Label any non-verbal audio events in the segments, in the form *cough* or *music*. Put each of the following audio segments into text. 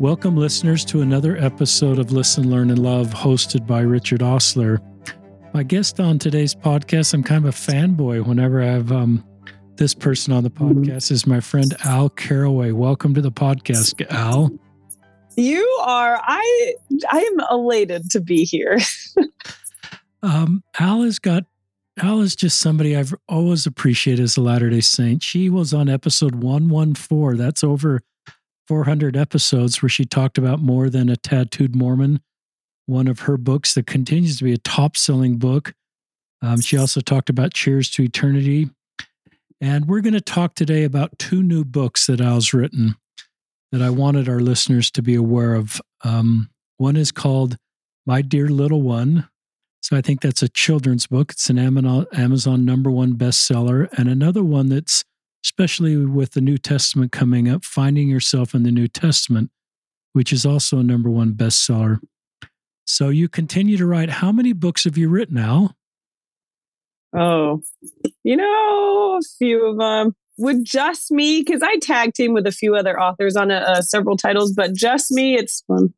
Welcome, listeners, to another episode of Listen, Learn, and Love, hosted by Richard Ostler. My guest on today's podcast, I'm kind of a fanboy whenever I have um, this person on the Mm-hmm. podcast, is my friend Al Carraway. Welcome to the podcast, Al. You are I I am elated to be here. *laughs* Um, Al has got Al is just somebody I've always appreciated as a Latter Day Saint. She was on episode one one four. That's over four hundred episodes where she talked about more than a tattooed Mormon. One of her books that continues to be a top selling book. Um, she also talked about Cheers to Eternity. And we're going to talk today about two new books that Al's written that I wanted our listeners to be aware of. Um, one is called My Dear Little One. So I think that's a children's book. It's an Amazon number one bestseller. And another one that's, especially with the New Testament coming up, Finding Yourself in the New Testament, which is also a number one bestseller. So you continue to write. How many books have you written, Al? Oh, you know, a few of them with just me because I tag team with a few other authors on a, uh, several titles, but just me, it's one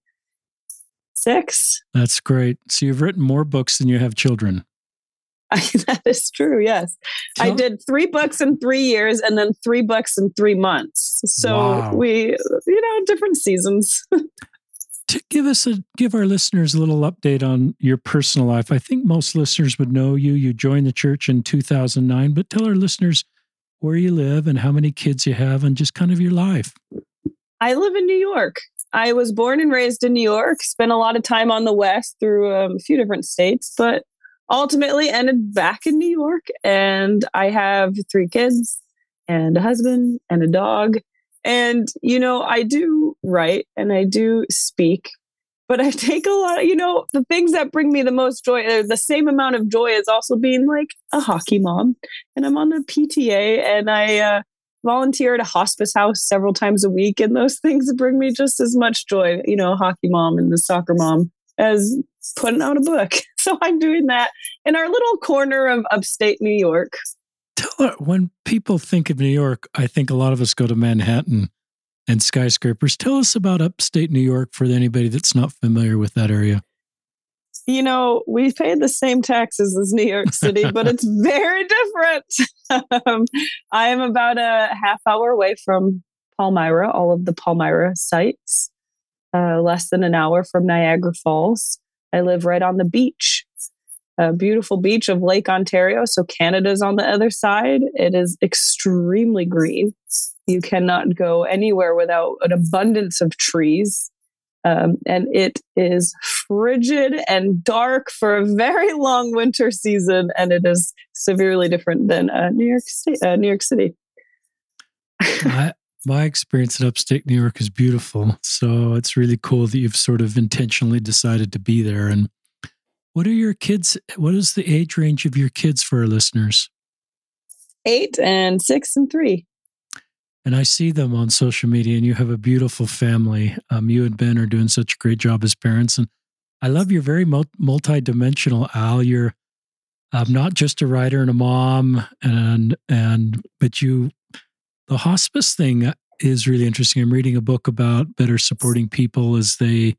six. That's great. So you've written more books than you have children. *laughs* that is true. Yes, I did three books in three years, and then three books in three months. So Wow. we, you know, different seasons. *laughs* to give us a give our listeners a little update on your personal life. I think most listeners would know you. You joined the church in 2009, but tell our listeners where you live and how many kids you have and just kind of your life. I live in New York. I was born and raised in New York, spent a lot of time on the West through um, a few different states, but ultimately ended back in New York. And I have three kids and a husband and a dog. And, you know, I do write and I do speak, but I *laughs* take a lot, you know, the things that bring me the most joy, uh, the same amount of joy is also being like a hockey mom. And I'm on the PTA and I, uh, volunteer at a hospice house several times a week and those *laughs* things bring me just as much joy you know hockey mom and the soccer mom as putting out a book *laughs* so i'm doing that in our little corner of upstate new york Tell her when people think of New York, I think a lot of us go to Manhattan and skyscrapers. Tell us about upstate New York for anybody that's not familiar with that area. you know we pay the same taxes as new york city but it's *laughs* very different um, i am about a half hour away from palmyra all of the palmyra sites uh, less than an hour from niagara falls. I live right on the beach a beautiful beach of lake ontario so canada's on the other side. It is extremely green. You cannot go anywhere without an abundance of trees um, and it is frigid and dark for a very *laughs* long winter season, and it is severely different than uh, New York State, uh, New York City. my, my experience in upstate New York is beautiful. So it's really cool that you've sort of intentionally decided to be there. And what are your kids? What is the age range of your kids for our listeners? Eight and six and three. And I see them on social media, and you have a beautiful family. Um, you and Ben are doing such a great job as parents. And I love you're very mul- multi-dimensional, Al. You're um, not just a writer and a mom, and and but you, the hospice thing is really interesting. I'm reading a book about better supporting people as they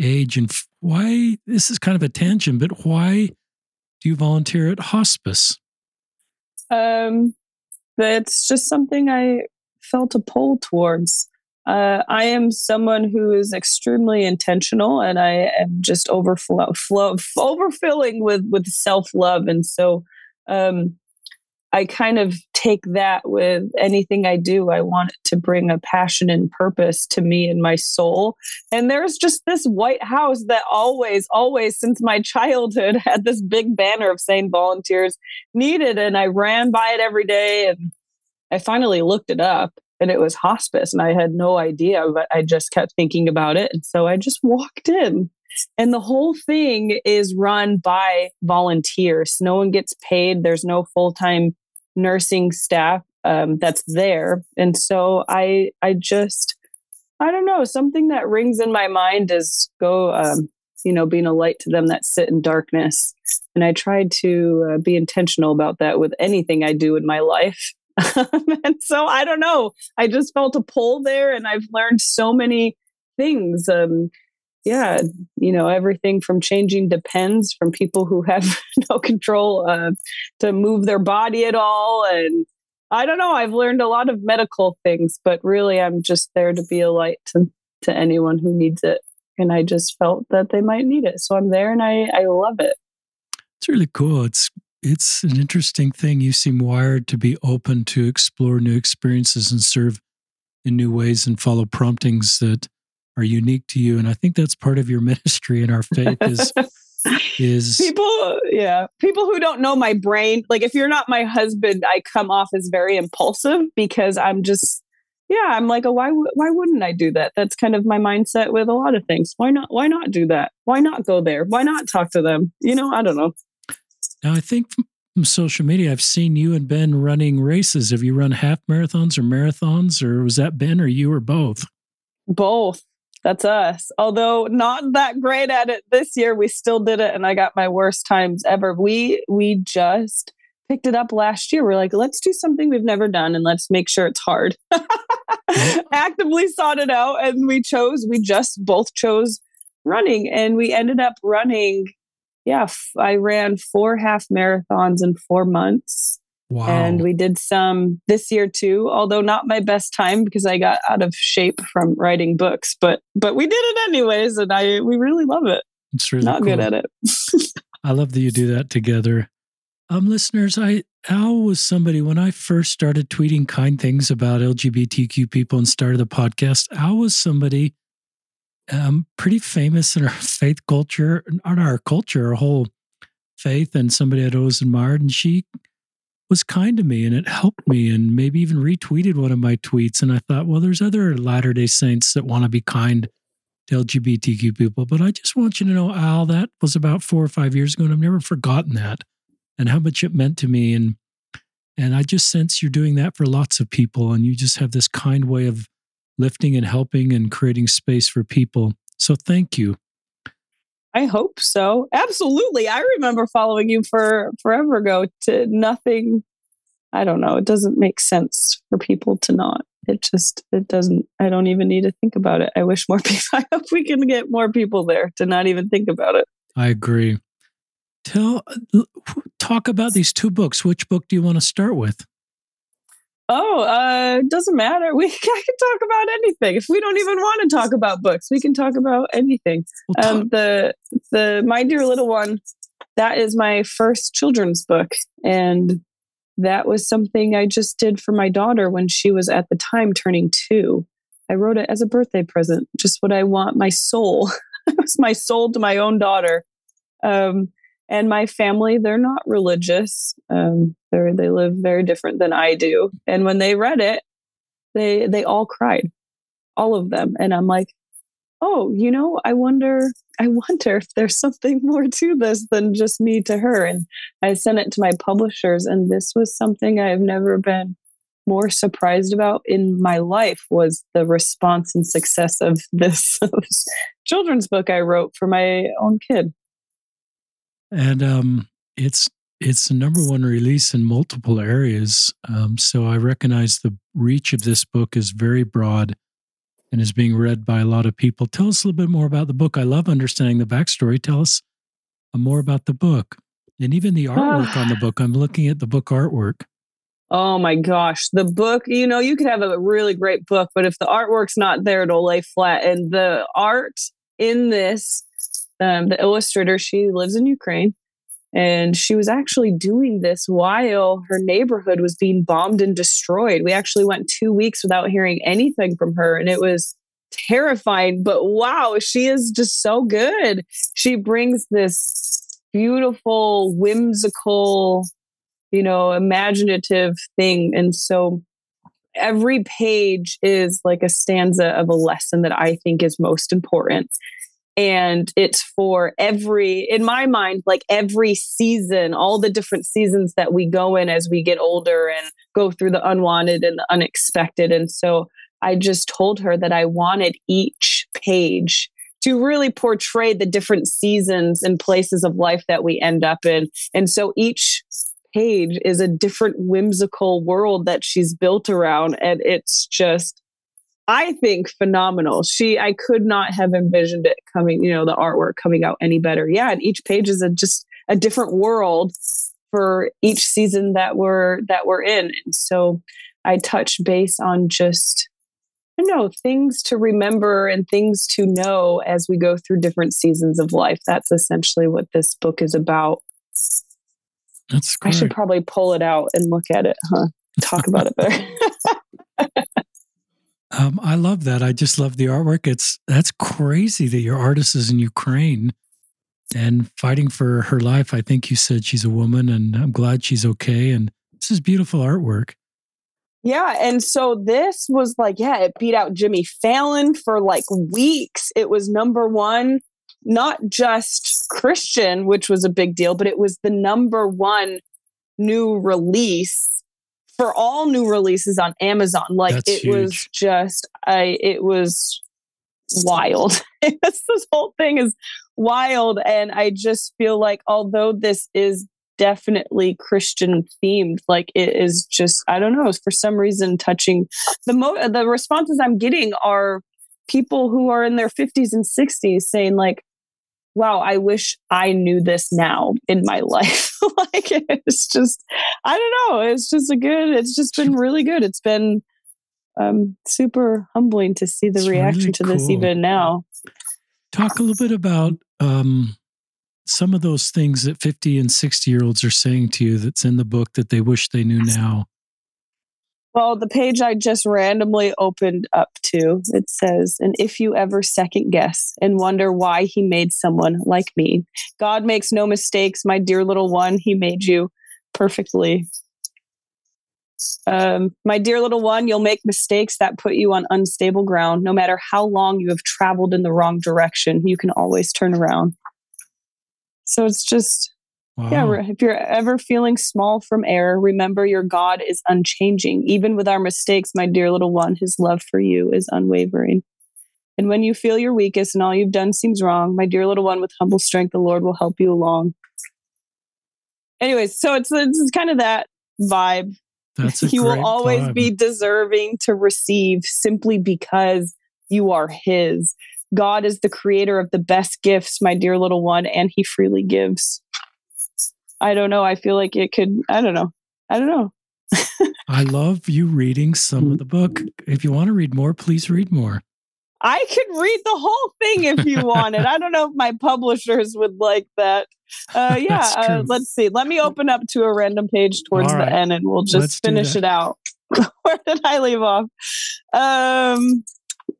age, and why this is kind of a tangent, but why do you volunteer at hospice? Um, that's just something I felt a pull towards. Uh, I am someone who is extremely intentional, and I am just overflow, flow, overfilling with with self love, and so um, I kind of take that with anything I do. I want it to bring a passion and purpose to me and my soul. And there's just this White House that always, always since my childhood *laughs* had this big banner of saying volunteers needed, and I ran by it every day and I finally looked it up and it was hospice and I had no idea, but I just kept thinking about it. And so I just walked in. And the whole thing is run by volunteers. No one gets paid. There's no full time nursing staff um, that's there. And so I, I just, I don't know, something that rings in my mind is go, um, you know, being a light to them that sit in darkness. And I tried to uh, be intentional about that with anything I do in my life. *laughs* and so I don't know. I just felt a pull there, and I've learned so many things. Um, yeah, you know, everything from changing depends from people who have *laughs* no control uh, to move their body at all. And I don't know, I've learned a lot of medical things, but really I'm just there to be a light to, to anyone who needs it. And I just felt that they might need it. So I'm there and I, I love it. It's really cool. It's it's an interesting thing. You seem wired to be open to explore new experiences and serve in new ways and follow promptings that are unique to you. And I think that's part of your *laughs* ministry and our faith is *laughs* is people yeah people who don't know my brain like if you're not my husband i come off as very impulsive because i'm just yeah i'm like oh, why why wouldn't i do that? That's kind of my mindset with a lot of things. Why not why not do that? Why not go there? Why not talk to them? You know i don't know. Now i think from social media i've seen you and ben running races. Have you run half marathons or marathons or was that ben or you or both? Both that's us. Although not that great at it this year, we still did it and I got my worst times ever. We we just picked it up last year. We're like, let's do something we've never done and let's make sure it's hard. *laughs* *laughs* Actively sought it out and we chose, we just both chose running and we ended up running. Yeah, I ran four half marathons in four months. Wow. And we did some this year too, although not my best time because I got out of shape from writing books, but but we did it anyways and I we really love it. It's really not cool. good at it. *laughs* I love that you do that together. Um listeners, I Al was somebody when I first started tweeting kind things about LGBTQ people and started the podcast, Al was somebody um pretty famous in our *laughs* faith culture, not our culture, our whole faith and somebody I'd always admired. And she was kind to me and it helped me and maybe even retweeted one of my tweets. And I thought, well, there's other Latter day Saints that want to be kind to LGBTQ people. But I just want you to know, Al, that was about four or five years ago, and I've never forgotten that and how much it meant to me. And and I just sense you're doing that for lots of people, and you just have this kind way of lifting and helping and creating space for people. So thank you. I hope so. Absolutely. I remember following you for forever ago to nothing. I don't know. It doesn't make sense for people to not. It just, it doesn't, I don't even need to think about it. I wish more *laughs* people, I hope we can get more people there to not even think about it. I agree. Tell, talk about these two books. Which book do you want to start with? Oh, uh, it doesn't matter. *laughs* We I can talk about anything. If we don't even want to talk about books, we can talk about anything. Um, the the My Dear Little One, that is my first children's book, and that was something I just did for my daughter when she was at the time turning two. I wrote it as a birthday present, just what I want my soul. *laughs* it was my soul to my own daughter. Um, and my family they're not religious. Um, they they live very different than i do. And when they read it they they all cried all of them. And i'm like oh you know i wonder i wonder if there's something more to this than just me to her. And i sent it to my publishers and this was something i've never been more surprised about in my life was the response and success of this *laughs* children's book i wrote for my own kid and um, it's it's the number one release in multiple areas. Um, so I recognize the reach of this book is very broad and is being read by a lot of people. Tell us a little bit more about the book. I love understanding the backstory. Tell us uh, more about the book and even the artwork on the *sighs* book. I'm looking at the book artwork. Oh my gosh, the book, you know, you could have a really great book, but if the artwork's not there, it'll lay flat. And the art in this um, the illustrator, she lives in Ukraine. And she was actually doing this while her neighborhood was being bombed and destroyed. We actually went two weeks without hearing anything from her. And it was terrifying. But wow, she is just so good. She brings this beautiful, whimsical, you know, imaginative thing. And so every page is like a stanza of a lesson that I think is most important and it's for every in my mind like every season all the different seasons that we go in as we get older and go through the unwanted and the unexpected. And so i just told her that i wanted each page to really portray the different seasons and places of life that we end up in. And so each page is a different whimsical world that she's built around. And it's just I think phenomenal. She, I could not have envisioned it coming, you know, the artwork coming out any better. Yeah, and each page is a, just a different world for each season that we're that we're in. And so I touch base on just I know things to remember and things to know as we go through different seasons of life. That's essentially what this book is about. That's great. I should probably pull it out and look at it, huh? Talk about it better. *laughs* um, I love that. I just love the artwork. It's that's crazy that your artist is in Ukraine and fighting for her life. I think you said she's a woman, and I'm glad she's okay. And this is beautiful artwork. Yeah. And so this was like, yeah, it beat out Jimmy Fallon for like weeks. It was number one, not just Christian, which was a big deal, but it was the number one new release for all new releases on Amazon. Like That's it huge. was just, I, it was wild. *laughs* this whole thing is wild. And I just feel like, although this is definitely Christian themed. Like it is just, I don't know, for some reason touching the mo the responses I'm getting are people who are in their 50s and 60s saying like, wow, I wish I knew this now in my *laughs* life. like it's just, I don't know. It's just a good, it's just been *laughs* really good. It's been um, super humbling to see the It's reaction really to this even now. Talk a little bit about um, some of those things that 50 and 60 year olds are saying to you that's in the book that they wish they knew now. Well, the page I just randomly opened up to, it says, And if you ever second guess and wonder why he made someone like me, God makes no mistakes, my dear little one. He made you perfectly. Um, my dear little one, you'll make mistakes that put you on unstable ground. No matter how long you have traveled in the wrong direction, you can always turn around. So it's just Wow. yeah, if you're ever feeling small from error, remember your God is unchanging. Even with our mistakes, my dear little one, his love for you is unwavering. And when you feel your weakest and all you've done seems wrong, my dear little one, with humble strength, the Lord will help you along. Anyways, so it's, it's kind of that vibe. That's *laughs* you will always vibe. be deserving to receive simply because you are his. God is the creator of the best gifts, my dear little one, and he freely gives. I don't know. I feel like it could, I don't know. I don't know. *laughs* I love you reading some of the book. If you want to read more, please read more. I could read the whole thing if you *laughs* wanted. I don't know if my publishers would like that. Uh, *laughs* yeah, uh, let's see. Let me open up to a random page towards right. the end and we'll Let's just finish it out. Where did I leave off? Um,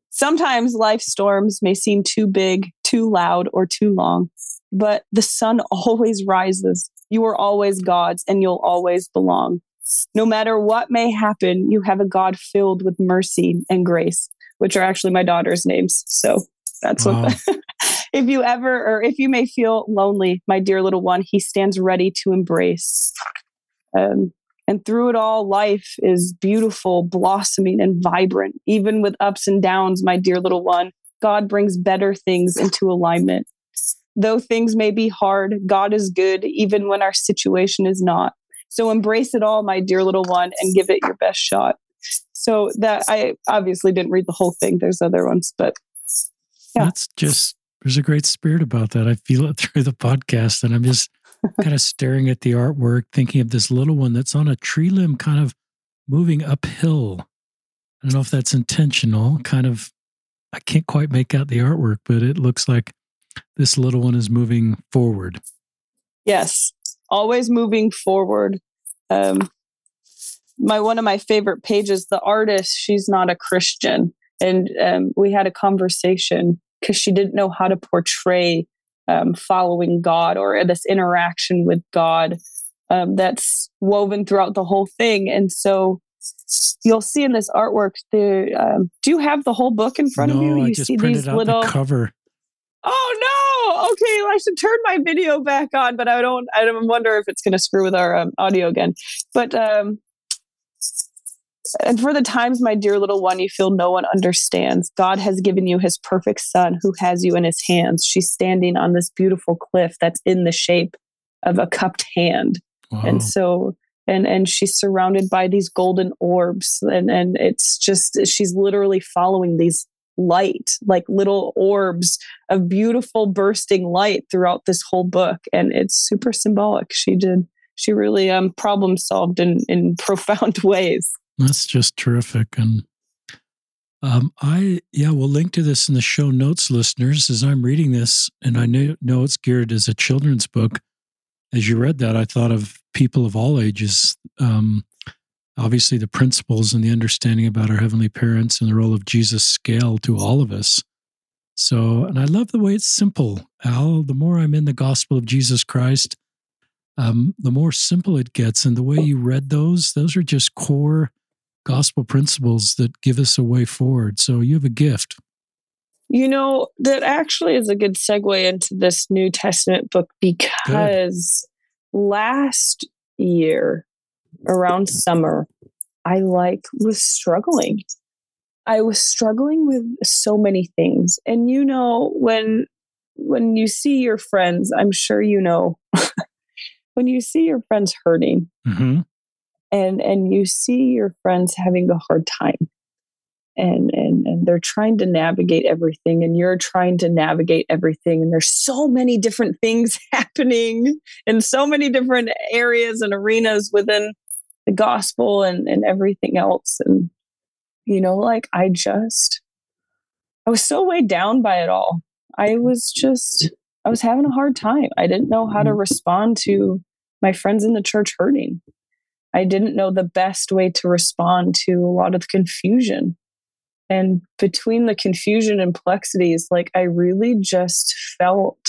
sometimes life storms may seem too big, too loud, or too long, but the sun always rises. You are always God's and you'll always belong. No matter what may happen, you have a God filled with mercy and grace, which are actually my daughter's names. So that's Wow. what. *laughs* if you ever, or if you may feel lonely, my dear little one, He stands ready to embrace. Um, and through it all, life is beautiful, blossoming, and vibrant. Even with ups and downs, my dear little one, God brings better things into alignment. Though things may be hard, God is good, even when our situation is not. So embrace it all, my dear little one, and give it your best shot. So that I obviously didn't read the whole thing. There's other ones, but Yeah. That's just, there's a great spirit about that. I feel it *laughs* through the podcast. And I'm just *laughs* kind of staring at the artwork, thinking of this little one that's on a tree limb, kind of moving uphill. I don't know if that's intentional. Kind of, I can't quite make out the artwork, but it looks like this little one is moving forward. yes, always moving forward. Um, my one of my favorite pages, the artist, she's not a Christian, and um, we had a conversation because she didn't know how to portray um, following God or this interaction with God um, that's woven throughout the whole thing. And so you'll see in this artwork, the um, do you have the whole book in front no, of you? I You just see these little. the cover. Oh no! Okay, well, I should turn my video back on, but I don't. I don't wonder if it's going to screw with our um, audio again. But um, and for the times, my dear little one, you feel no one understands. God has given you His perfect Son, who has you in His hands. She's standing on this beautiful cliff that's in the shape of a cupped hand, Wow. and so and and she's surrounded by these golden orbs and and it's just she's literally following these light like little orbs of beautiful bursting light throughout this whole book and it's super symbolic she did she really um problem solved in in *laughs* profound ways that's just terrific and um, I yeah, we'll link to this in the show notes, listeners. As I'm reading this, and I know, know it's geared as a children's book. As you read that, I thought of people of all ages. Um, obviously, the principles and the understanding about our heavenly parents and the role of Jesus scale to all of us. So, and I love the way it's simple, Al. The more I'm in the gospel of Jesus Christ, um, the more simple it gets. And the way you read those, those are just core gospel principles that give us a way forward. So you have a gift. You know, that actually is a good segue into this New Testament book because good. last year around summer, I like was struggling. I was struggling with so many things. And you know, when when you see your friends, I'm sure you know, *laughs* when you see your friends hurting, mm-hmm and and you see your friends having a hard time and and and they're trying to navigate everything and you're trying to navigate everything and there's so many different things *laughs* happening in so many different areas and arenas within the gospel and and everything else and you know like i just i was so weighed down by it all i was just i was having a hard time i didn't know how to mm-hmm. respond to my friends in the church hurting I didn't know the best way to respond to a lot of the confusion. And between the confusion and complexities, like I really just felt,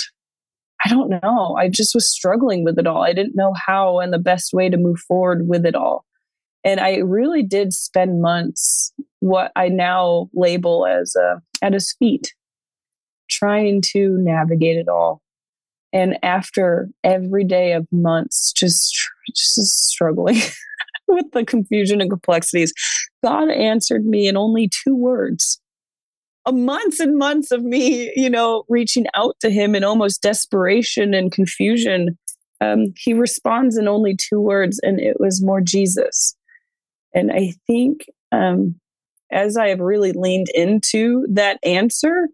I don't know, I just was struggling with it all. I didn't know how and the best way to move forward with it all. And I really did spend months, what I now label as uh, at his feet, trying to navigate it all and after every day of months just just struggling *laughs* with the confusion and complexities god answered me in only two words months and months of me you know reaching out to him in almost desperation and confusion um, he responds in only two words and it was more jesus and i think um, as i have really leaned into that answer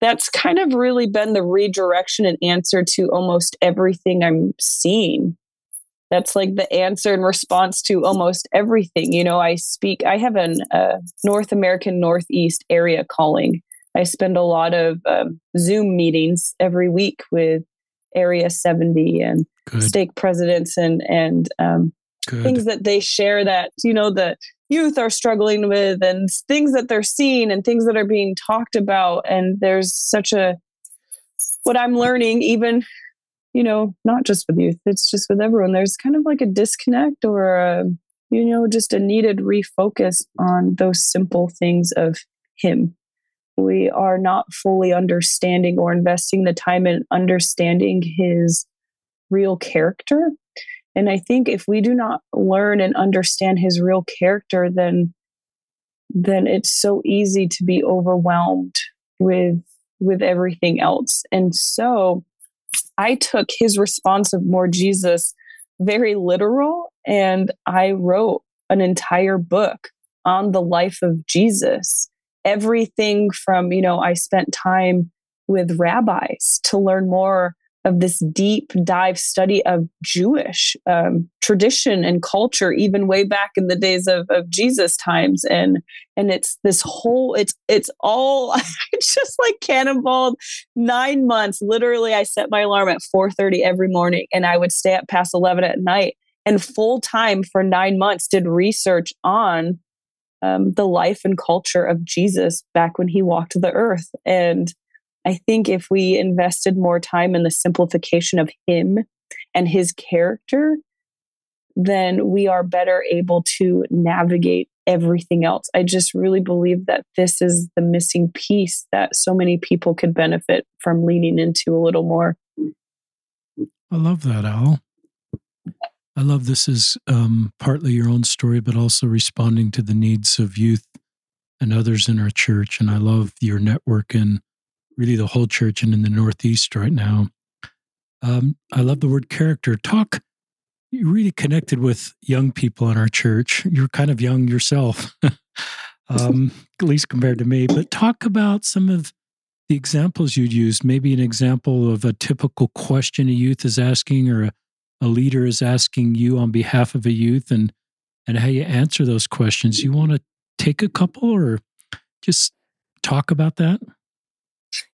that's kind of really been the redirection and answer to almost everything I'm seeing. That's like the answer and response to almost everything. You know, I speak, I have an uh, North American Northeast area calling. I spend a lot of um, Zoom meetings every week with Area 70 and Good. stake presidents and, and um, things that they share that, you know, the youth are struggling with and things that they're seeing and things that are being talked about and there's such a what i'm learning even you know not just with youth it's just with everyone. There's kind of like a disconnect or a, you know just a needed refocus on those simple things of him. We are not fully understanding or investing the time in understanding his real character. And I think if we do not learn and understand his real character, then then it's so easy to be overwhelmed with with everything else. And so I took his response of more Jesus very literal and I wrote an entire book on the life of Jesus. Everything from, you know, I spent time with rabbis to learn more of this deep dive study of Jewish um, tradition and culture, even way back in the days of, of Jesus times, and and it's this whole it's it's all *laughs* it's just like cannonballed nine months. Literally, I set my alarm at four thirty every morning, and I would stay up past eleven at night, and full time for nine months did research on um, the life and culture of Jesus back when he walked the earth, and I think if we invested more time in the simplification of him and his character, then we are better able to navigate everything else. I just really believe that this is the missing piece that so many people could benefit from leaning into a little more. I love that, Al. I love this is um, partly your own story, but also responding to the needs of youth and others in our church. And I love your network and really the whole church and in the Northeast right now. Um, I love the word character. Talk. you really connected with young people in our church. You're kind of young yourself, *laughs* um, at least compared to me. But talk about some of the examples you'd use. Maybe an example of a typical question a youth is asking, or a, a leader is asking you on behalf of a youth, and and how you answer those questions. You want to take a couple, or just talk about that?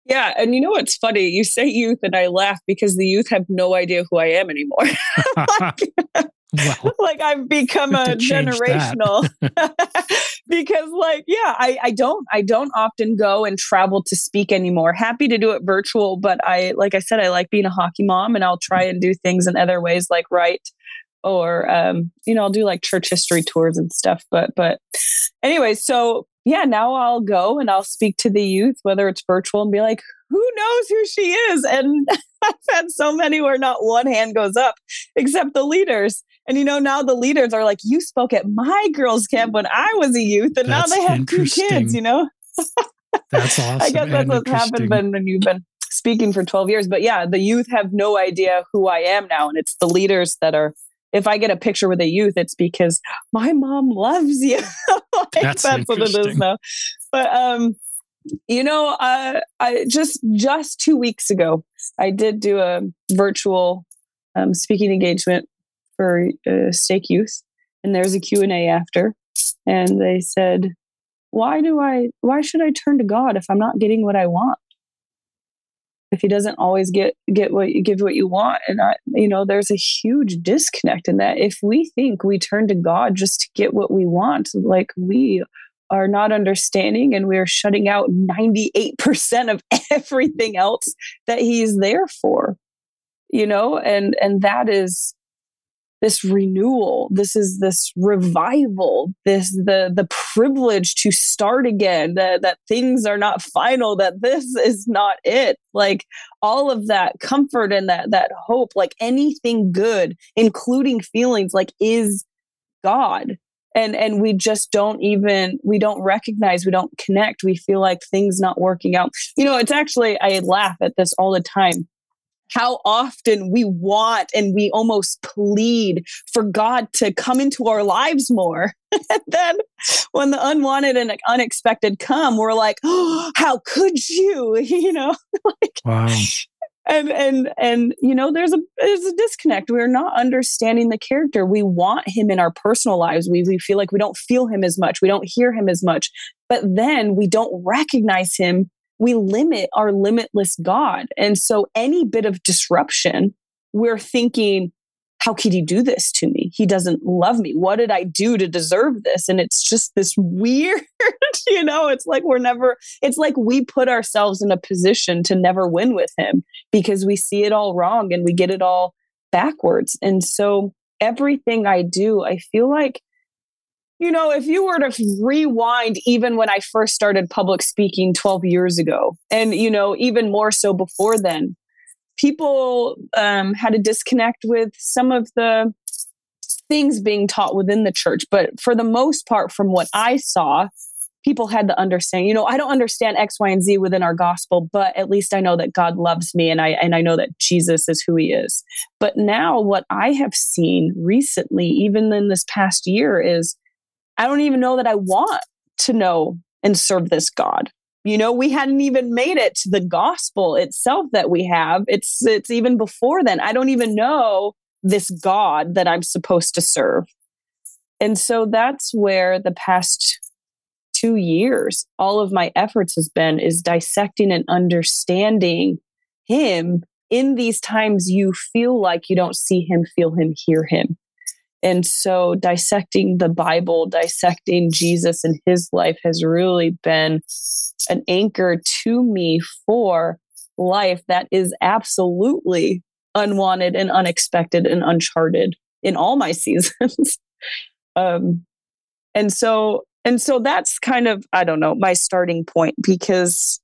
Yeah, and you know what's funny? You say youth, and I laugh because the youth have no idea who I am anymore. *laughs* *laughs* like, well, *laughs* like I've become a generational because, like, yeah, I, I don't I don't often go and travel to speak anymore. Happy to do it virtual, but I like I said, I like being a hockey mom, and I'll try and do things in other ways, like write or um, you know, I'll do like church history tours and stuff. But but anyway, so yeah, now I'll go and I'll speak to the youth, whether it's virtual, and be like, who knows who she is? And *laughs* I've had so many where not one hand goes up except the leaders. And you know, now the leaders are like, you spoke at my girls' camp when I was a youth, and that's now they have two kids, you know? that's awesome. *laughs* I guess that's what's happened when you've been speaking for 12 years. But yeah, the youth have no idea who I am now. And it's the leaders that are if I get a picture with a youth, it's because my mom loves you. *laughs* like, that's, that's what it is now. But um, you know, uh, I just just two weeks ago, I did do a virtual um, speaking engagement for uh, Stake Youth, and there's a Q and A after, and they said, "Why do I? Why should I turn to God if I'm not getting what I want?" If he doesn't always get get what you give what you want. And I, you know there's a huge disconnect in that. If we think we turn to god just to get what we want like we are not understanding and we are shutting out 98% of *laughs* everything else that he's there for you know? And and that is this renewal this is this revival this the the privilege to start again that that things are not final that this *laughs* is not it. Like all of that comfort and that that hope like anything good including feelings like is god. And and we just don't even we don't recognize we don't connect. We feel like things not working out. You know it's actually i laugh at this all the time how often we want and we almost plead for God to come into our lives more. *laughs* and then when the unwanted and unexpected come, we're like, oh, how could you? *laughs* You know? *laughs* like, wow. And and and you know, there's a there's a disconnect. We're not understanding the character. We want him in our personal lives. We we feel like we don't feel him as much. We don't hear him as much. But then we don't recognize him we limit our limitless God. And so any bit of disruption, we're thinking, how could he do this to me? He doesn't love me. What did I do to deserve this? And it's just this *laughs* weird, you know, it's like we're never, it's like we put ourselves in a position to never win with him because we see it all wrong and we get it all backwards. And so everything I do, I feel like you know, if you were to rewind even when I first started public speaking 12 years ago, and, you know, even more so before then, people um, had a disconnect with some of the things being taught within the church. But for the most part, from what I saw, people had the understanding, you know, I don't understand X, Y, and Z within our gospel, but at least I know that God loves me and I and I know that Jesus is who he is. But now what I have seen recently, even in this past year, is I don't even know that I want to know and serve this God. You know, we hadn't even made it to the gospel itself that we have. It's it's even before then. I don't even know this God that I'm supposed to serve. And so that's where the past 2 years all of my efforts has been is dissecting and understanding him in these times you feel like you don't see him, feel him, hear him. And so dissecting the Bible, dissecting Jesus and his life has really been an anchor to me for life that is absolutely unwanted and unexpected and uncharted in all my *laughs* seasons. um, and so and so that's kind of I don't know my starting point because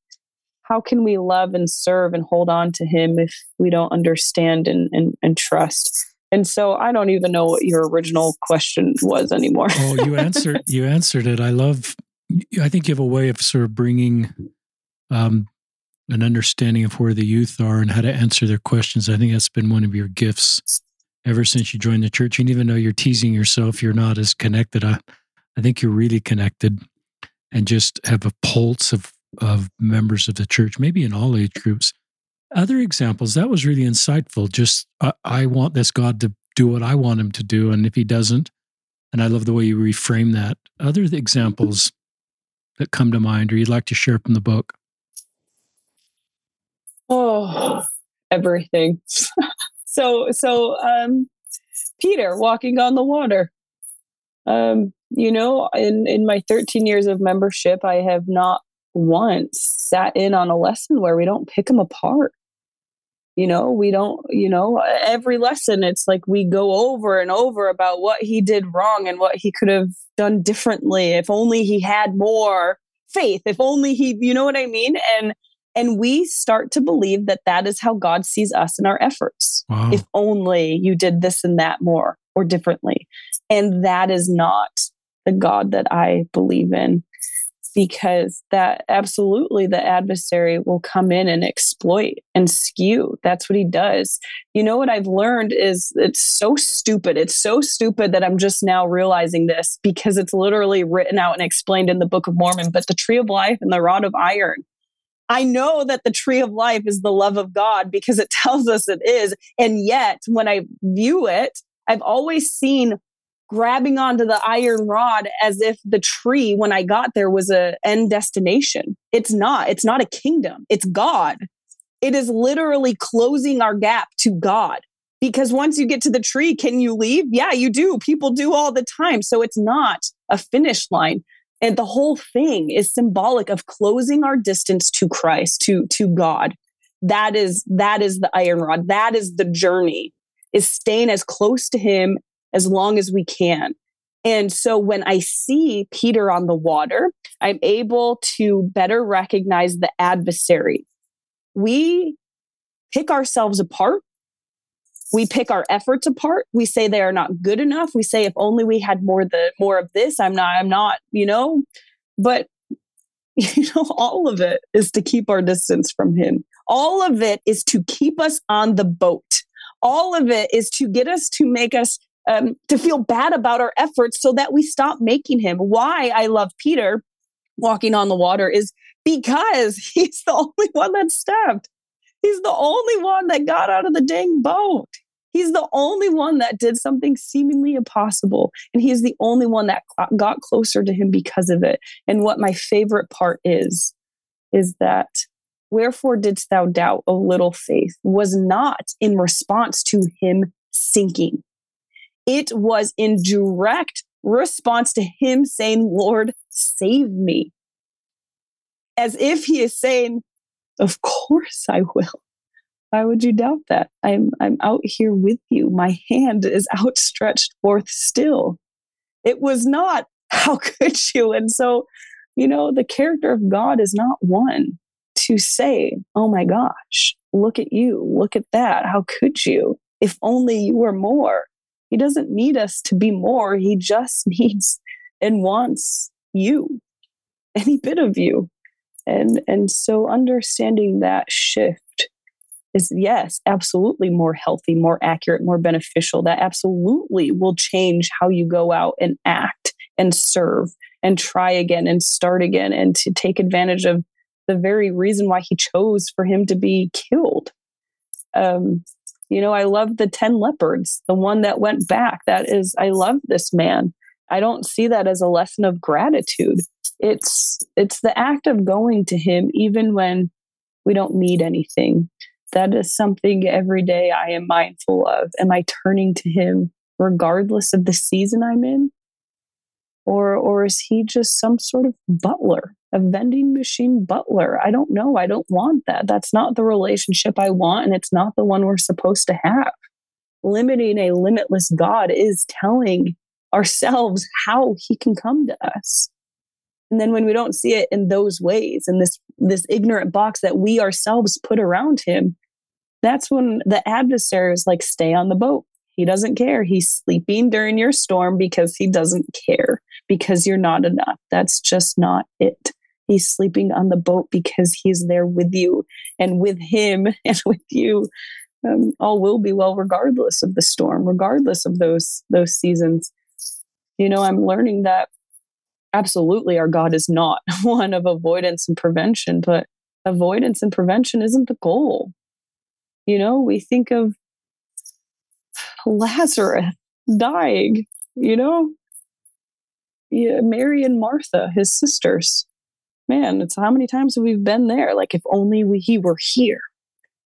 how can we love and serve and hold on to him if we don't understand and, and, and trust and so I don't even know what your original question was anymore. oh, you *laughs* answered you answered it. I love I think you have a way of sort of bringing um, an understanding of where the youth are and how to answer their questions. I think that's been one of your gifts ever since you joined the church. And even though you're teasing yourself, you're not as connected. I, I think you're really connected and just have a pulse of, of members of the church, maybe in all age groups. Other examples, that was really insightful. Just, I, I want this God to do what I want him to do. And if he doesn't, and I love the way you reframe that. Other examples that come to mind or you'd like to share from the book? Oh, everything. *laughs* so, so, um, Peter walking on the water. Um, you know, in, in my 13 years of membership, I have not once sat in on a lesson where we don't pick them apart you know we don't you know every lesson it's like we go over and over about what he did wrong and what he could have done differently. If only he had more faith if only he you know what i mean? And and we start to believe that that is how god sees us in our efforts. Wow. if only you did this and that more or differently. And that is not the god that i believe in because that absolutely the adversary will come in and exploit and skew. That's what he does. You know what I've learned is it's so stupid. It's so stupid that I'm just now realizing this because it's literally written out and explained in the Book of Mormon. But the tree of life and the rod of iron. I know that the tree of life is the love of God because it tells us it is. And yet, when I view it, I've always seen grabbing onto the iron rod as if the tree when i got there was a end destination. It's not. It's not a kingdom. It's god. It is literally closing our gap to god. Because once you get to the tree can you leave? Yeah you do. People do all the time. So it's not a finish line. And the whole thing is symbolic of closing our distance to christ to to god. That is that is the iron rod. That is the journey is staying as close to him as long as we can. And so when I see Peter on the water, I'm able to better recognize the adversary. We pick ourselves apart. We pick our efforts apart. We say they are not good enough. We say if only we had more the more of this, I'm not I'm not, you know. But *laughs* you know all of it is to keep our distance from him. All of it is to keep us on the boat. All of it is to get us to make us um, to feel bad about our efforts so that we stop making him. Why I love Peter walking on the water is because *laughs* he's the only one that stepped. He's the only one that got out of the dang boat. He's the only one that did something seemingly impossible. And he's the only one that got closer to him because of it. And what my favorite part is, is that wherefore didst thou doubt, O little faith, was not in response to him sinking. It was in direct response to him saying, Lord, save me. As if he is saying, Of course I will. Why would you doubt that? I'm, I'm out here with you. My hand is outstretched forth still. It was not, How *laughs* could you? And so, you know, the character of God is not one to say, Oh my gosh, look at you, look at that. How could you? If only you were more. He doesn't need us to be more. He just *laughs* needs and wants you, any bit of you. And, and so understanding that shift is, yes, absolutely more healthy, more accurate, more beneficial. That absolutely will change how you go out and act and serve and try again and start again and to take advantage of the very reason why he chose for him to be killed. Um, you know, I love the 10 leopards, the one that went back. That is, I love this man. I don't see that as a lesson of gratitude. It's it's the act of going to him even when we don't need anything. That is something every day I am mindful of. Am I turning to him regardless of the season I'm in? Or or is he just some sort of butler a vending machine butler. I don't know. I don't want that. That's not the relationship I want, and it's not the one we're supposed to have. Limiting a limitless God is telling ourselves how he can come to us. And then when we don't see it in those ways, in this this ignorant box that we ourselves put around him, that's when the adversary is like, stay on the boat. He doesn't care. He's sleeping during your storm because he doesn't care, because you're not enough. That's just not it. He's sleeping on the boat because he's there with you and with him *laughs* and with you. Um, all will be well regardless of the storm, regardless of those those seasons. You know, I'm learning that absolutely our God is not *laughs* one of avoidance and prevention, but avoidance and prevention isn't the goal. You know, we think of Lazarus dying, you know, yeah, Mary and Martha, his sisters. Man, it's how many times have we been there? Like, if only we, he were here.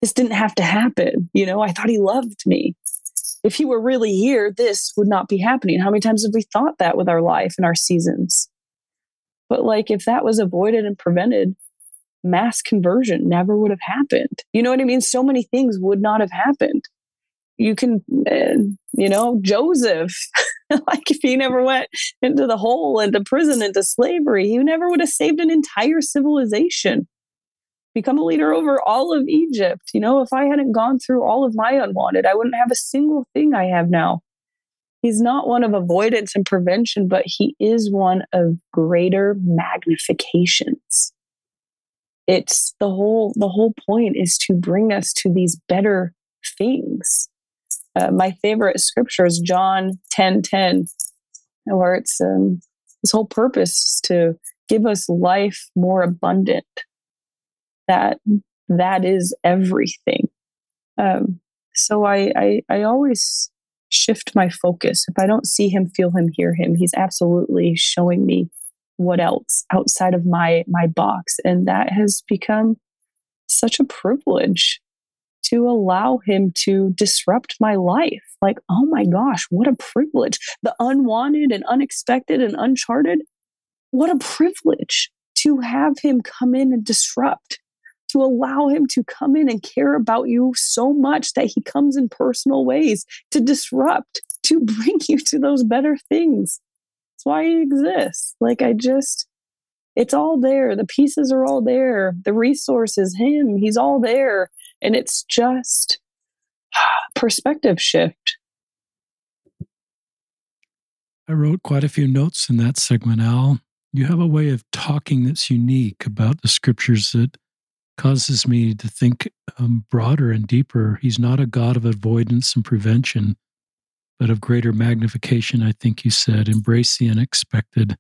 This didn't have to happen. You know, I thought he loved me. If he were really here, this would not be happening. How many times have we thought that with our life and our seasons? But like, if that was avoided and prevented, mass conversion never would have happened. You know what I mean? So many things would not have happened. You can, uh, you know, Joseph, *laughs* like if he never went into the hole, into prison, into slavery, he never would have saved an entire civilization. Become a leader over all of Egypt. You know, if I hadn't gone through all of my unwanted, I wouldn't have a single thing I have now. He's not one of avoidance and prevention, but he is one of greater magnifications it's the whole the whole point is to bring us to these better things uh, my favorite scripture is john 10 10 where it's um, his whole purpose to give us life more abundant. That that is everything. Um, so I, I i always shift my focus. If i don't see him feel him hear him he's absolutely showing me what else outside of my my box. And that has become such a privilege to allow him to disrupt my life like oh my gosh what a privilege the unwanted and unexpected and uncharted what a privilege to have him come in and disrupt to allow him to come in and care about you so much that he comes in personal ways to disrupt to *laughs* bring you to those better things that's why he exists. Like I just it's all there. The pieces are all there. The resources, him, he's all there. And it's just perspective shift. I wrote quite a few notes in that segment, Al. You have a way of talking that's unique about the scriptures that causes me to think um, broader and deeper. He's not a God of avoidance and prevention but of greater magnification, I think you said. Embrace the unexpected.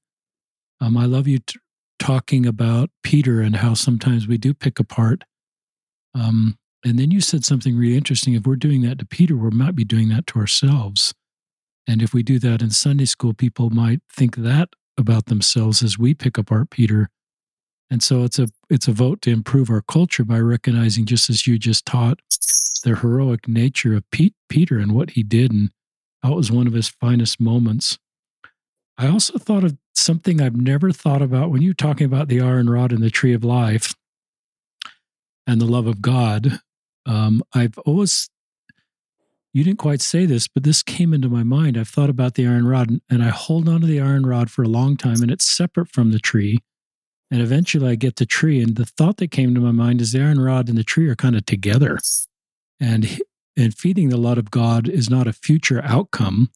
Um, I love you t- talking about Peter and how sometimes we do pick apart. Um, and then you said something really interesting. If we're doing that to Peter, we might be doing that to ourselves. And if we do that in Sunday school, people might think that about themselves as we pick apart Peter. And so it's a it's a vote to improve our culture by recognizing, just as you just taught, the heroic nature of Pete, Peter and what he did, and that was one of his finest moments. I also thought of something I've never thought about when you're talking about the iron rod and the tree of life and the love of God. Um, I've always, you didn't quite say this, but this came into my mind. I've thought about the iron rod and, and I hold on to the iron rod for a long time and it's separate from the tree. And eventually I get the tree. And the thought that came to my mind is the iron rod and the tree are kind of together. And and feeding the lot of God is not a future outcome.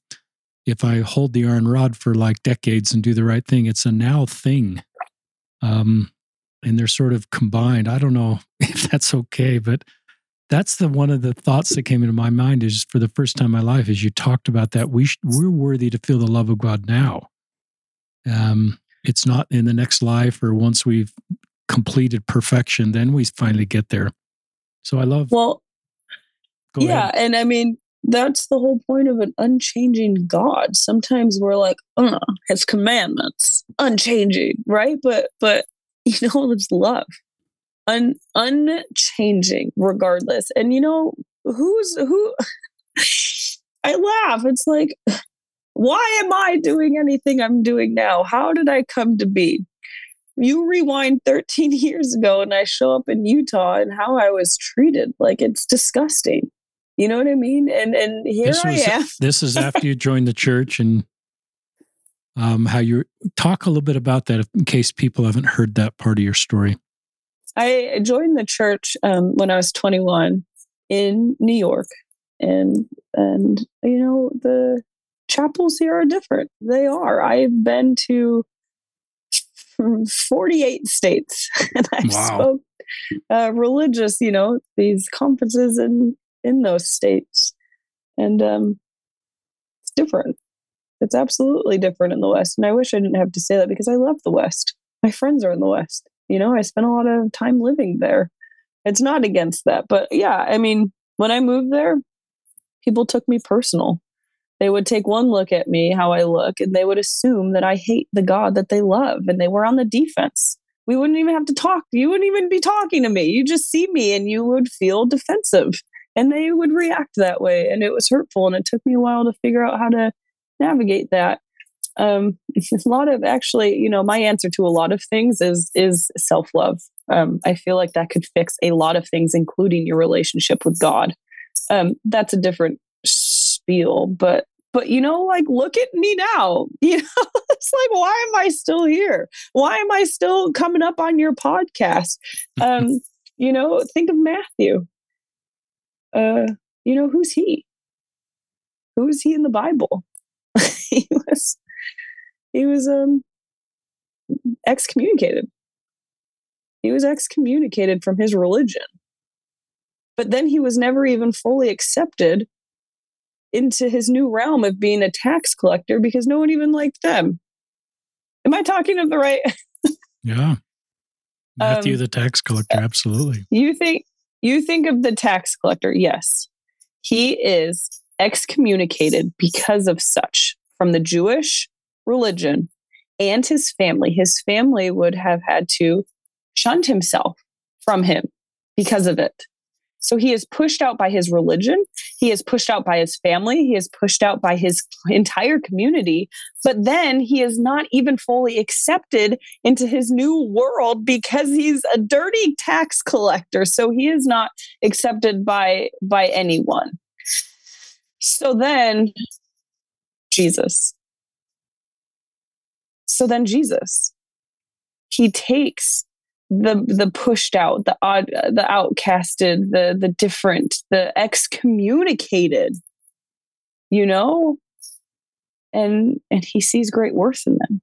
If I hold the iron rod for like decades and do the right thing, it's a now thing. Um, and they're sort of combined. I don't know *laughs* if that's okay, but that's the one of the thoughts that came into my mind is for the first time in my life as you talked about that we sh- we're worthy to feel the love of God now. Um, it's not in the next life or once we've completed perfection, then we finally get there. So I love well, Go yeah, ahead. and I mean that's the whole point of an unchanging God. Sometimes we're like, uh, his commandments, unchanging, right? But but *laughs* you know, it's love. Un unchanging regardless. And you know, who's who *laughs* I laugh. It's like, why am I doing anything I'm doing now? How did I come to be? You rewind 13 *laughs* years ago and I show up in Utah and how I was treated. Like it's disgusting. You know what I mean? And and here was, I am. *laughs* this is after you joined the church and um, how you talk a little bit about that in case people haven't heard that part of your story. I joined the church um, when I was 21 in New York, and and you know the chapels here are different. They are. I've been to *laughs* 48 states, *laughs* and I've wow. spoke uh, religious, you know, these conferences in in those states. And um, it's different. It's absolutely different in the West. And I wish I didn't have to say that because I love the West. My friends are in the West. You know, I spent a lot of time living there. It's not against that. But yeah, I mean, when I moved there, people took me personal. They would take one look at me, how I look, and they would assume that I hate the God that they love. And they were on the defense. We wouldn't even have to talk. You wouldn't even be talking to me. You just see me and you would feel defensive. And they would react that way. And it was hurtful. And it took me a while to figure out how to navigate that. Um, *laughs* a lot of actually, you know, my answer to a lot of things is is self love. Um, I feel like that could fix a lot of things, including your relationship with God. Um, that's a different spiel, but but you know, like look at me now. *laughs* You know, it's like why am I still here? Why am I still coming up on your podcast? Um, *laughs* you know, think of Matthew. Uh, you know, who's he? Who is he in the Bible? he was he was um excommunicated. He was excommunicated from his religion. But then he was never even fully accepted into his new realm of being a tax collector because no one even liked them. Am I talking of the right? *laughs* yeah. Matthew um, the tax collector, absolutely. You think you think of the tax collector, yes. He is excommunicated because of such from the Jewish religion and his family. His family would have had to shunned himself from him because of it. So he is pushed out by his religion. He is pushed out by his family. He is pushed out by his entire community. But then he is not even fully accepted into his new world because he's a dirty tax collector. So he is not accepted by, by anyone. So then Jesus. So then Jesus. He takes the the pushed out, the odd, the outcasted, the the different, the excommunicated. You know, and and he sees great worth in them,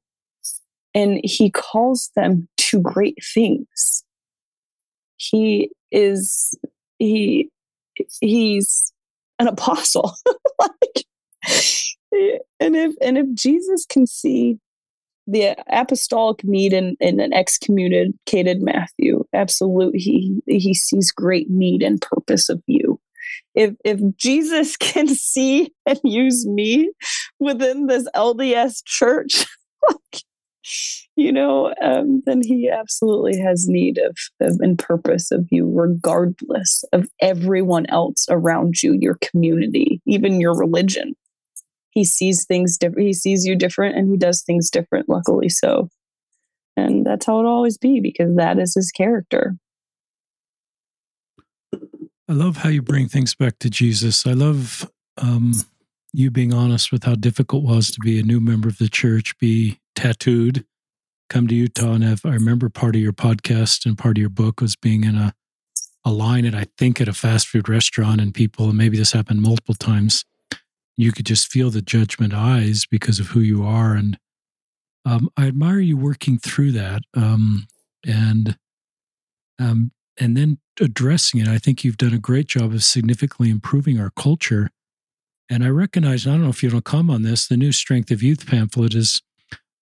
and he calls them to great things. He is he he's an apostle. *laughs* like, and if and if Jesus can see the apostolic need in, in an excommunicated Matthew. Absolutely, he he sees great need and purpose of you. If if Jesus *laughs* can see and use me within this LDS church, *laughs* like, you know, um, then he absolutely has need of, of and purpose of you, regardless of everyone else around you, your community, even your religion he sees things different. He sees you different and he does things different, luckily so. And that's how it'll always be because that is his character. I love how you bring things back to Jesus. I love um, you being honest with how difficult it was to be a new member of the church, be tattooed, come to Utah and have. I remember part of your podcast and part of your book was being in a a line at I think at a fast food restaurant, and people, and maybe this happened multiple times, you could just feel the judgment eyes because of who you are. And um, I admire you working through that um, and um, and then addressing it. I think you've done a great job of significantly improving our culture. And I recognize, I don't know if you don't come on this, the new Strength of Youth pamphlet has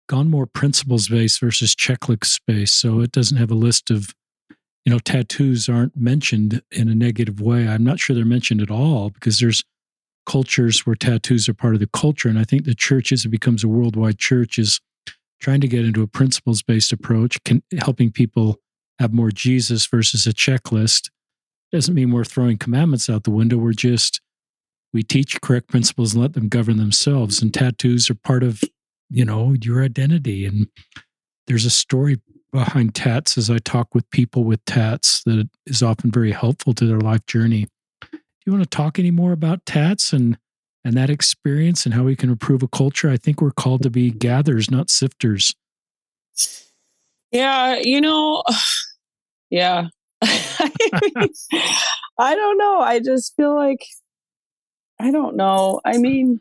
gone more principles based versus checklist based. So it doesn't have a list of, you know, tattoos aren't mentioned in a negative way. I'm not sure they're mentioned at all because there's cultures where tattoos are part of the culture. And I think the church, as it becomes a worldwide church, is trying to get into a principles based approach, can, helping people have more Jesus versus a checklist. Doesn't mean we're throwing commandments out the window. We're just, we teach correct principles and let them govern themselves. And tattoos are part of, you know, your identity. And there's a story behind tats as I talk with people with tats that is often very helpful to their life journey do you want to talk any more about tats and and that experience and how we can improve a culture? I think we're called to be gatherers, not sifters. Yeah, you know, *sighs* yeah. *laughs* I don't know. I just feel like I don't know. I mean,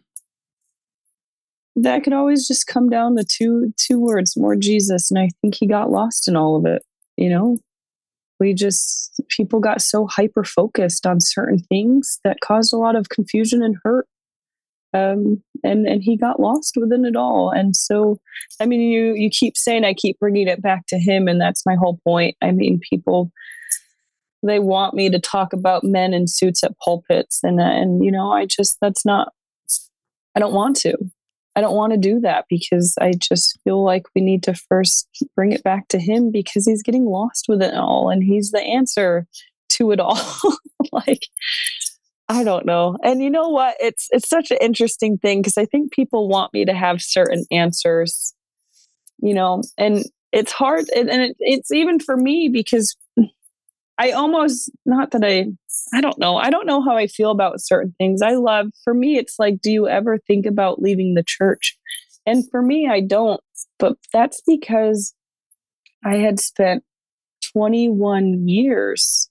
that could always just come down to two two words, more Jesus, and I think he got lost in all of it, you know? We just people got so hyper focused on certain things that caused a lot of confusion and hurt. Um, and and he got lost within it all. And so i mean you you keep saying i keep bringing it back to him and that's my whole point. I mean people they want me to talk about men in suits at pulpits and and you know i just that's not i don't want to i don't want to do that because i just feel like we need to first bring it back to him because he's getting lost with it all and he's the answer to it all. *laughs* Like i don't know. And you know what? It's it's such an interesting thing because i think people want me to have certain answers you know and it's hard and, it, it's even for me because I almost not that I I don't know. I don't know how I feel about certain things. I love for me it's like do you ever think about leaving the church? And for me I don't. But that's because I had spent 21 years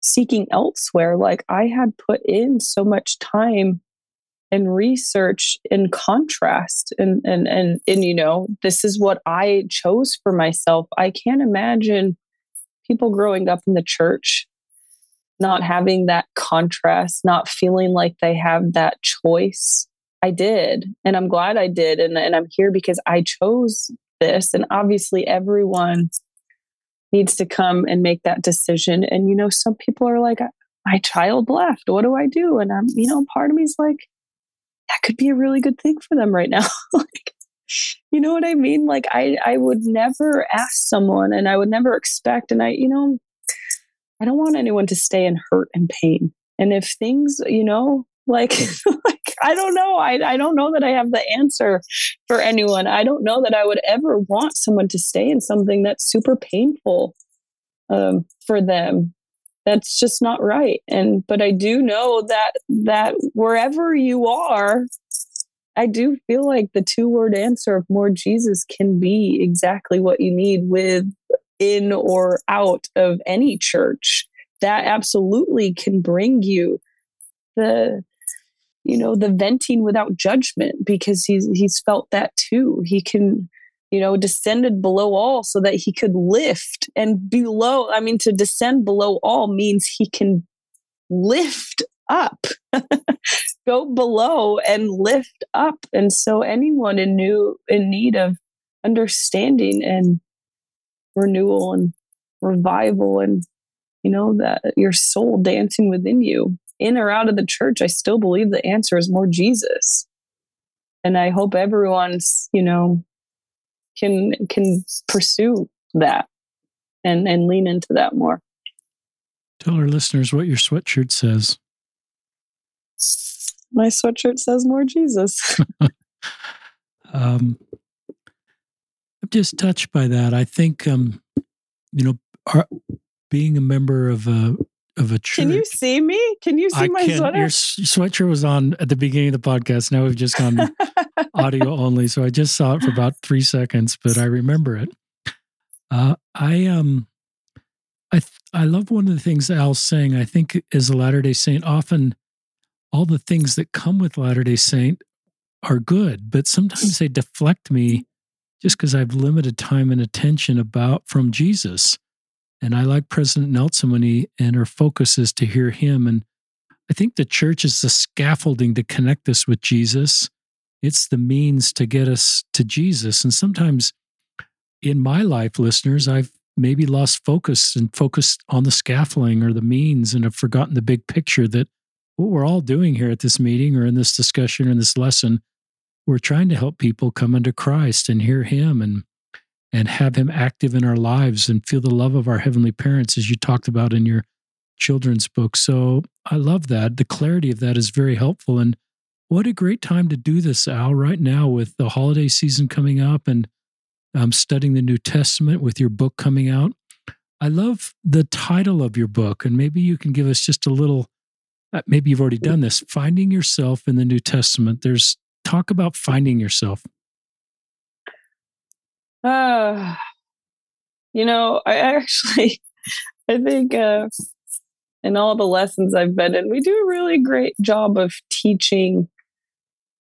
seeking elsewhere. Like I had put in so much time and research in contrast and and and and you know, this is what I chose for myself. I can't imagine people growing up in the church not having that contrast, not feeling like they have that choice. I did. And I'm glad I did. And, and I'm here because I chose this. And obviously, everyone needs to come and make that decision. And, you know, some people are like, my child left. What do I do? And I'm, you know, part of me is like, that could be a really good thing for them right now. *laughs* like, you know what I mean? Like I I would never ask someone and I would never expect and I you know I don't want anyone to stay in hurt and pain. And if things, you know, like *laughs* like I don't know. I I don't know that I have the answer for anyone. I don't know that I would ever want someone to stay in something that's super painful um, for them that's just not right and but i do know that that wherever you are I do feel like the two word answer of more Jesus can be exactly what you need with in or out of any church. That absolutely can bring you the you know the venting without judgment because he's he's felt that too. He can you know descended below all so that he could lift and below i mean to descend below all means he can lift up *laughs* go below and lift up. And so anyone in new in need of understanding and renewal and revival and you know that your soul dancing within you in or out of the church i still believe the answer is more jesus. And i hope everyone's you know can can pursue that and and lean into that more. Tell our listeners what your sweatshirt says my sweatshirt says more Jesus. *laughs* um, I'm just touched by that. I think, um, you know, our, being a member of a of a church. Can you see me? Can you see I my can, sweater? Your sweatshirt was on at the beginning of the podcast. Now we've just gone *laughs* audio only, so I just saw it for about three seconds, but I remember it. Uh, I um, I th- I love one of the things Al's saying. I think as a Latter Day Saint, often all the things that come with Latter day Saint are good, but sometimes they deflect me just because I've limited time and attention about from Jesus. And I like President Nelson when he and her focus is to hear him. And I think the church is the scaffolding to connect us with Jesus. It's the means to get us to Jesus. And sometimes in my life, listeners, I've maybe lost focus and focused on the scaffolding or the means and have forgotten the big picture that what we're all doing here at this meeting or in this discussion or in this lesson, we're trying to help people come into Christ and hear Him and and have Him active in our lives and feel the love of our heavenly parents, as you talked about in your children's book. So I love that. The clarity of that is very helpful. And what a great time to do this, Al, right now with the holiday season coming up and um, studying the New Testament with your book coming out. I love the title of your book, and maybe you can give us just a little maybe you've already done this finding yourself in the new testament there's talk about finding yourself uh you know i actually *laughs* i think uh in all the lessons i've been in we do a really great job of teaching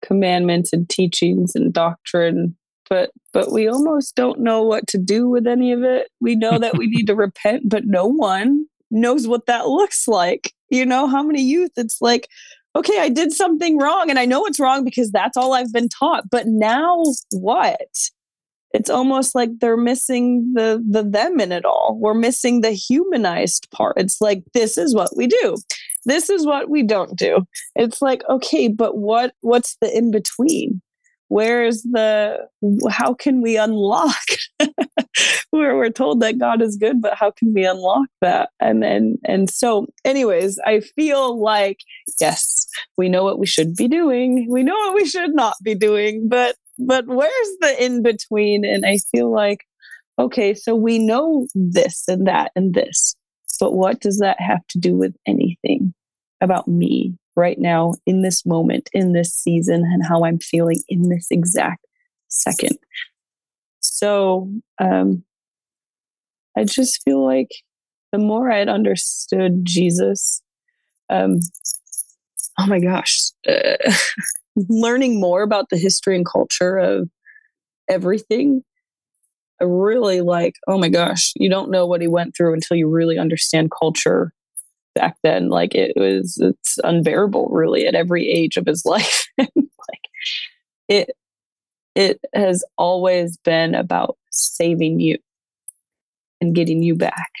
commandments and teachings and doctrine but but we almost don't know what to do with any of it. We know that we need to *laughs* repent, but no one knows what that looks like. You know, how many youth it's like, okay, I did something wrong and I know it's wrong because that's all I've been taught. But now what? It's almost like they're missing the the them in it all. We're missing the humanized part. It's like this is what we do. This is what we don't do. It's like okay, but what what's the in between? Where's the how can we unlock *laughs* where we're told that God is good, but how can we unlock that? And and and so, anyways, I feel like yes, we know what we should be doing. We know what we should not be doing, but but where's the in between? And I feel like, okay, so we know this and that and this, but what does that have to do with anything about me right now in this moment, in this season, and how I'm feeling in this exact second? So um, I just feel like the more I'd understood Jesus, um, oh my gosh, uh, *laughs* learning more about the history and culture of everything. I really like, oh my gosh, you don't know what he went through until you really understand culture back then. Like it was, it's unbearable really at every age of his *laughs* life. like it, it has always been about saving you and getting you back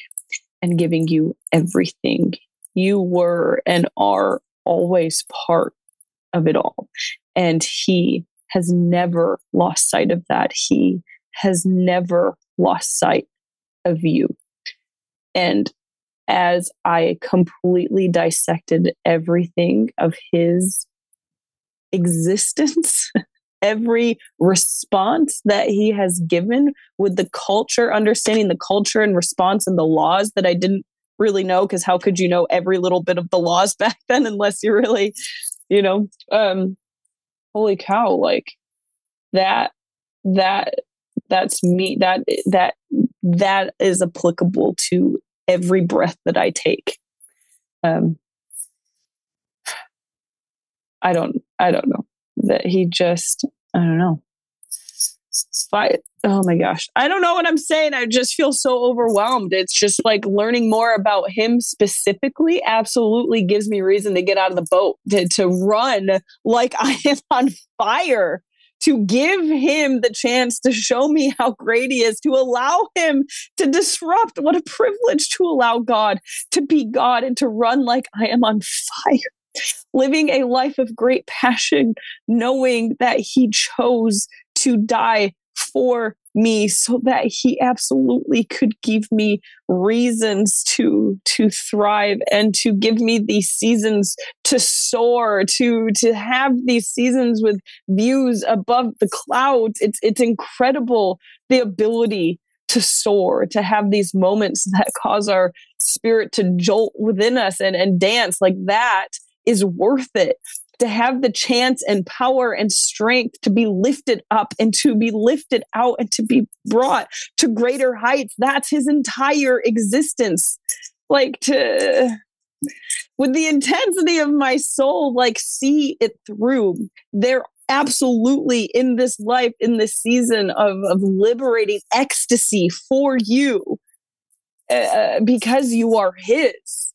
and giving you everything. You were and are always part of it all. And he has never lost sight of that. He has never lost sight of you. And as I completely dissected everything of his existence, *laughs* every response that he has given with the culture, understanding the culture and response and the laws that I didn't really know, because how could you know every little bit of the laws *laughs* back then unless you really you know um holy cow like that that that's me that that that is applicable to every breath that i take. Um *sighs* i don't i don't know that he just i don't know. Oh my gosh. I don't know what i'm saying. I just feel so overwhelmed. It's just like learning more about him specifically absolutely gives me reason to get out of the boat to, to run like *laughs* i am on fire to give him the chance to show me how great he is, to allow him to disrupt. What a privilege to allow God to be God and to run like I am on fire, living a life of great passion, knowing that he chose to die for me so that he absolutely could give me reasons to to thrive and to give me these seasons to soar to to have these seasons with views above the clouds. It's it's incredible the ability to soar to have these moments that cause our spirit to jolt within us and and dance like that is worth it to have the chance and power and strength to be lifted up and to be lifted out and to be brought to greater heights. That's his entire existence. Like to, with the intensity of my soul, like see it through. There absolutely in this life, in this season of, of liberating ecstasy for you uh, because you are his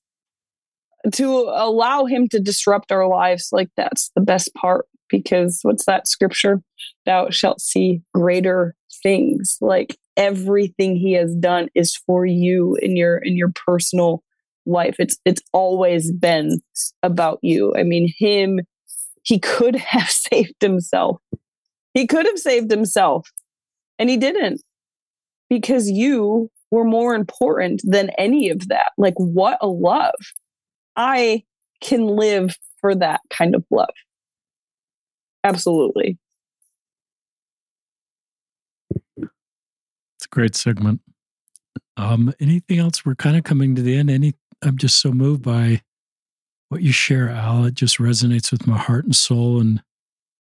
to allow him to disrupt our lives like that's the best part because what's that scripture? Thou shalt see greater things. Like everything he has done is for you in your in your personal life. It's it's always been about you. I mean him he could *laughs* have saved himself. He could have saved himself and he didn't because you were more important than any of that. Like what a love I can live for that kind of love. Absolutely. It's a great segment. Um, anything else? We're kind of coming to the end. Any I'm just so moved by what you share, Al. It just resonates with my heart and soul. And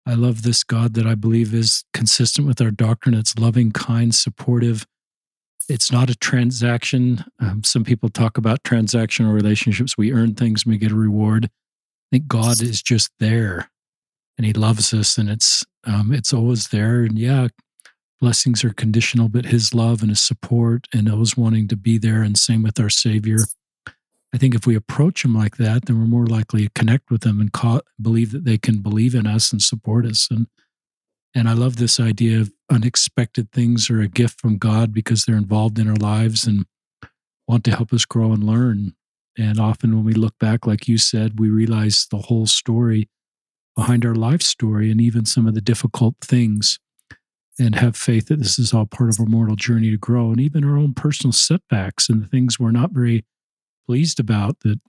I love this God that I believe is consistent with our doctrine. It's loving, kind, supportive, it's not a transaction. Um, some people talk about transactional relationships. We earn things, we get a reward. I think God is just there, and He loves us, and it's um, it's always there. And yeah, blessings are conditional, but his love and his support and always wanting to be there. And same with our Savior. I think if we approach him like that, then we're more likely to connect with them and believe that they can believe in us and support us. And and I love this idea of unexpected things are a gift from God because they're involved in our lives and want to help us grow and learn. And often when we look back, like you said, we realize the whole story behind our life story and even some of the difficult things and have faith that this is all part of our mortal journey to grow and even our own personal setbacks and the things we're not very pleased about that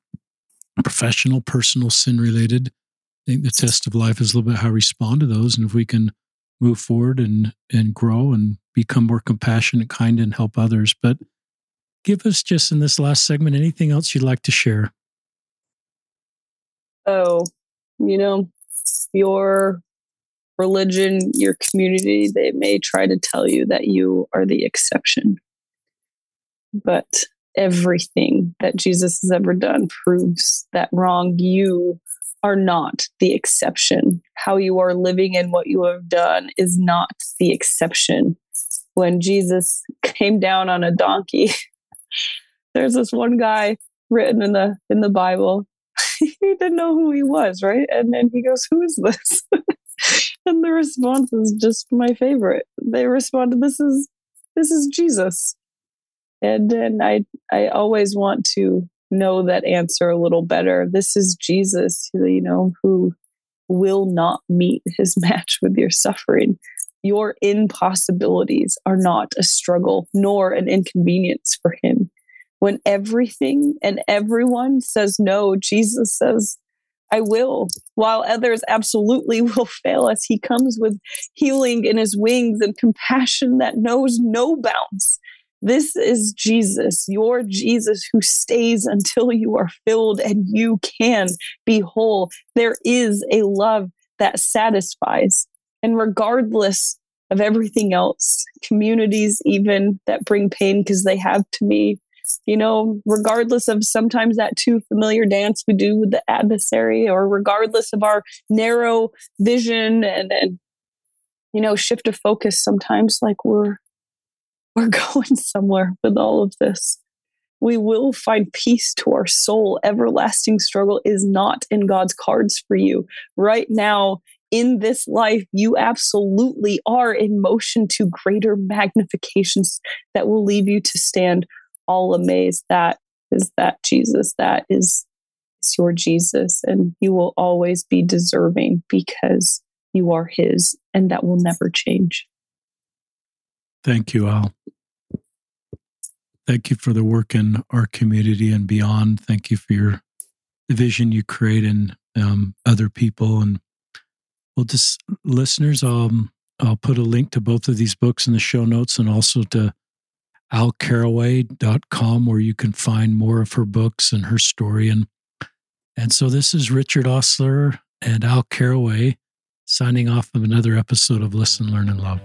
professional, personal, sin related. I think the test of life is a little bit how we respond to those. And if we can move forward and and grow and become more compassionate, kind, and help others. But give us just in this last segment anything else you'd like to share. Oh, you know, your religion, your community, they may try to tell you that you are the exception. But everything that Jesus has ever done proves that wrong. You are not the exception. How you are living and what you have done is not the exception. When Jesus came down on a donkey, *laughs* there's this one guy written in the in the Bible. *laughs* he didn't know who he was, right? And then he goes, "Who is this?" *laughs* and the response is just my favorite. They responded, "This is this is Jesus." And then I I always want to know that answer a little better. This is Jesus, you know, who will not meet his *laughs* match with your suffering. Your impossibilities are not a struggle nor an inconvenience for him. When everything and everyone says no, Jesus says, I will. While others absolutely *laughs* will fail us, he comes with healing in his wings and compassion that knows no bounds. This is Jesus, your Jesus who stays until you are filled and you can be whole. There is a love that satisfies. And regardless of everything else, communities even that bring pain because they have to me, you know, regardless of sometimes that too familiar dance we do with the adversary, or regardless of our narrow vision and, and you know, shift of focus, sometimes like we're *laughs* we're going somewhere with all of this. We will find peace to our soul. Everlasting struggle is not in God's cards for you. Right now, in this life, you absolutely are in motion to greater magnifications that will leave you to stand all amazed. That is that Jesus. That is, your Jesus. And you will always be deserving because you are His, and that will never change. Thank you, Al. Thank you for the work in our community and beyond. Thank you for your vision you create in um, other people. And well, just listeners, um, I'll put a link to both of these books in the show notes and also to alcarraway.com where you can find more of her books and her story. And and so this is Richard Ostler and Al Carraway signing off of another episode of Listen, Learn, and Love.